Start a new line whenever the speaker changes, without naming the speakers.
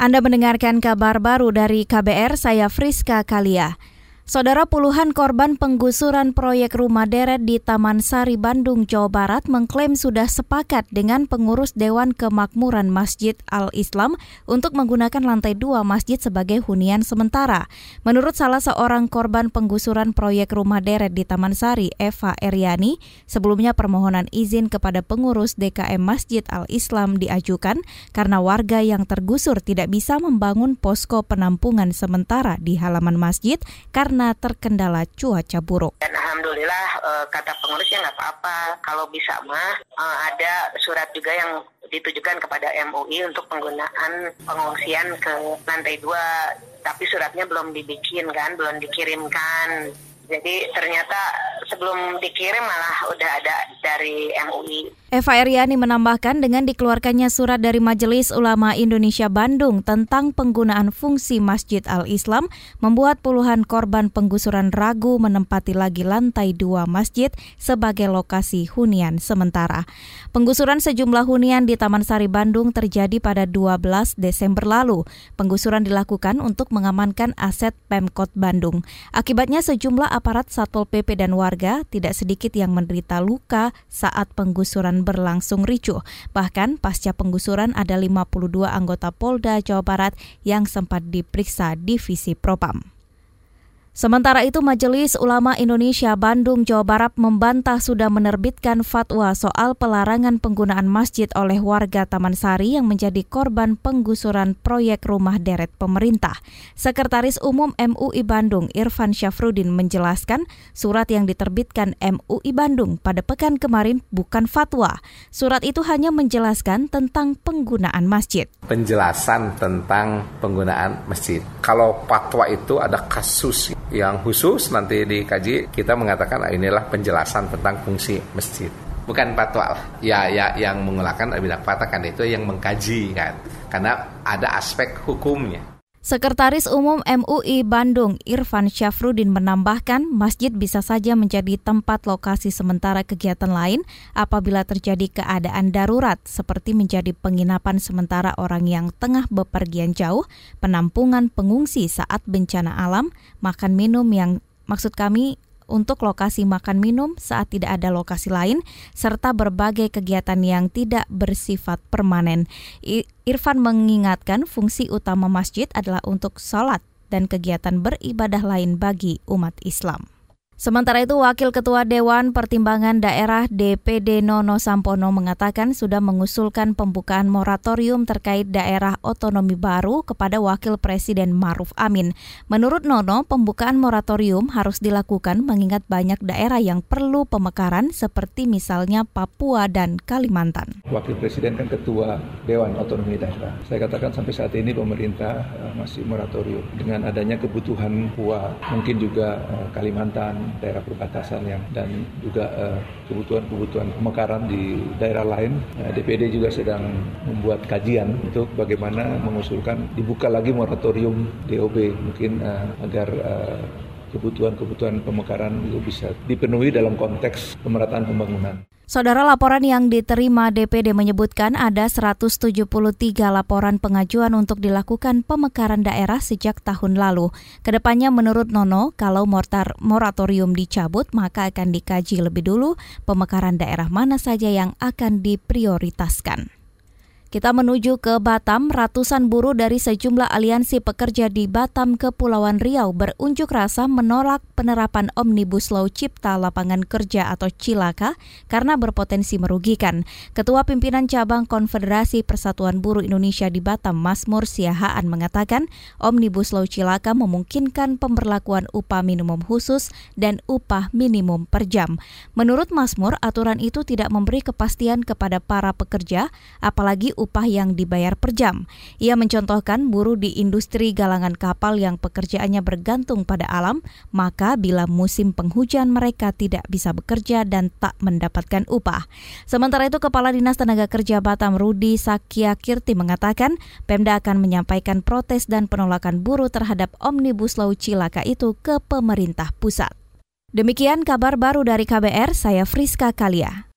Anda mendengarkan kabar baru dari KBR, saya Friska Kalia. Saudara puluhan korban penggusuran proyek rumah deret di Taman Sari, Bandung, Jawa Barat mengklaim sudah sepakat dengan pengurus Dewan Kemakmuran Masjid Al-Islam untuk menggunakan lantai dua masjid sebagai hunian sementara. Menurut salah seorang korban penggusuran proyek rumah deret di Taman Sari, Eva Eryani, sebelumnya permohonan izin kepada pengurus DKM Masjid Al-Islam diajukan karena warga yang tergusur tidak bisa membangun posko penampungan sementara di halaman masjid karena karena terkendala cuaca buruk.
Dan alhamdulillah uh, kata pengurusnya nggak apa-apa. Kalau bisa mah uh, ada surat juga yang ditujukan kepada MUI untuk penggunaan pengungsian ke lantai dua. Tapi suratnya belum dibikin kan, belum dikirimkan. Jadi ternyata sebelum dikirim malah udah ada dari MUI
Eva Eryani menambahkan dengan dikeluarkannya surat dari Majelis Ulama Indonesia Bandung tentang penggunaan fungsi Masjid Al-Islam membuat puluhan korban penggusuran ragu menempati lagi lantai dua masjid sebagai lokasi hunian sementara. Penggusuran sejumlah hunian di Taman Sari Bandung terjadi pada 12 Desember lalu. Penggusuran dilakukan untuk mengamankan aset Pemkot Bandung. Akibatnya sejumlah aparat Satpol PP dan warga tidak sedikit yang menderita luka saat penggusuran berlangsung ricuh. Bahkan pasca penggusuran ada 52 anggota Polda Jawa Barat yang sempat diperiksa divisi Propam. Sementara itu Majelis Ulama Indonesia Bandung Jawa Barat membantah sudah menerbitkan fatwa soal pelarangan penggunaan masjid oleh warga Taman Sari yang menjadi korban penggusuran proyek rumah deret pemerintah. Sekretaris Umum MUI Bandung Irfan Syafrudin menjelaskan surat yang diterbitkan MUI Bandung pada pekan kemarin bukan fatwa. Surat itu hanya menjelaskan tentang penggunaan masjid.
Penjelasan tentang penggunaan masjid. Kalau fatwa itu ada kasus yang khusus nanti dikaji kita mengatakan ah, inilah penjelasan tentang fungsi masjid. Bukan patwa ya ya yang mengulakan bilang katakan itu yang mengkaji kan. Karena ada aspek hukumnya
Sekretaris Umum MUI Bandung Irfan Syafrudin menambahkan masjid bisa saja menjadi tempat lokasi sementara kegiatan lain apabila terjadi keadaan darurat seperti menjadi penginapan sementara orang yang tengah bepergian jauh, penampungan pengungsi saat bencana alam, makan minum yang maksud kami untuk lokasi makan minum saat tidak ada lokasi lain, serta berbagai kegiatan yang tidak bersifat permanen. Irfan mengingatkan fungsi utama masjid adalah untuk sholat dan kegiatan beribadah lain bagi umat Islam. Sementara itu, Wakil Ketua Dewan Pertimbangan Daerah DPD Nono Sampono mengatakan sudah mengusulkan pembukaan moratorium terkait daerah otonomi baru kepada Wakil Presiden Maruf Amin. Menurut Nono, pembukaan moratorium harus dilakukan mengingat banyak daerah yang perlu pemekaran seperti misalnya Papua dan Kalimantan.
Wakil Presiden kan Ketua Dewan Otonomi Daerah. Saya katakan sampai saat ini pemerintah eh, masih moratorium dengan adanya kebutuhan Papua, mungkin juga eh, Kalimantan, daerah perbatasan yang dan juga eh, kebutuhan-kebutuhan pemekaran di daerah lain. DPD juga sedang membuat kajian untuk bagaimana mengusulkan dibuka lagi moratorium DOB mungkin uh, agar uh, kebutuhan-kebutuhan pemekaran itu bisa dipenuhi dalam konteks pemerataan pembangunan.
Saudara laporan yang diterima DPD menyebutkan ada 173 laporan pengajuan untuk dilakukan pemekaran daerah sejak tahun lalu. Ke depannya menurut Nono, kalau mortar moratorium dicabut maka akan dikaji lebih dulu pemekaran daerah mana saja yang akan diprioritaskan. Kita menuju ke Batam, ratusan buruh dari sejumlah aliansi pekerja di Batam, Kepulauan Riau berunjuk rasa menolak penerapan Omnibus Law Cipta Lapangan Kerja atau Cilaka karena berpotensi merugikan. Ketua Pimpinan Cabang Konfederasi Persatuan Buruh Indonesia di Batam, Masmur Siahaan mengatakan Omnibus Law Cilaka memungkinkan pemberlakuan upah minimum khusus dan upah minimum per jam. Menurut Masmur, aturan itu tidak memberi kepastian kepada para pekerja, apalagi upah yang dibayar per jam. Ia mencontohkan buruh di industri galangan kapal yang pekerjaannya bergantung pada alam, maka bila musim penghujan mereka tidak bisa bekerja dan tak mendapatkan upah. Sementara itu Kepala Dinas Tenaga Kerja Batam Rudi Sakya Kirti mengatakan Pemda akan menyampaikan protes dan penolakan buruh terhadap Omnibus Law Cilaka itu ke pemerintah pusat. Demikian kabar baru dari KBR, saya Friska Kalia.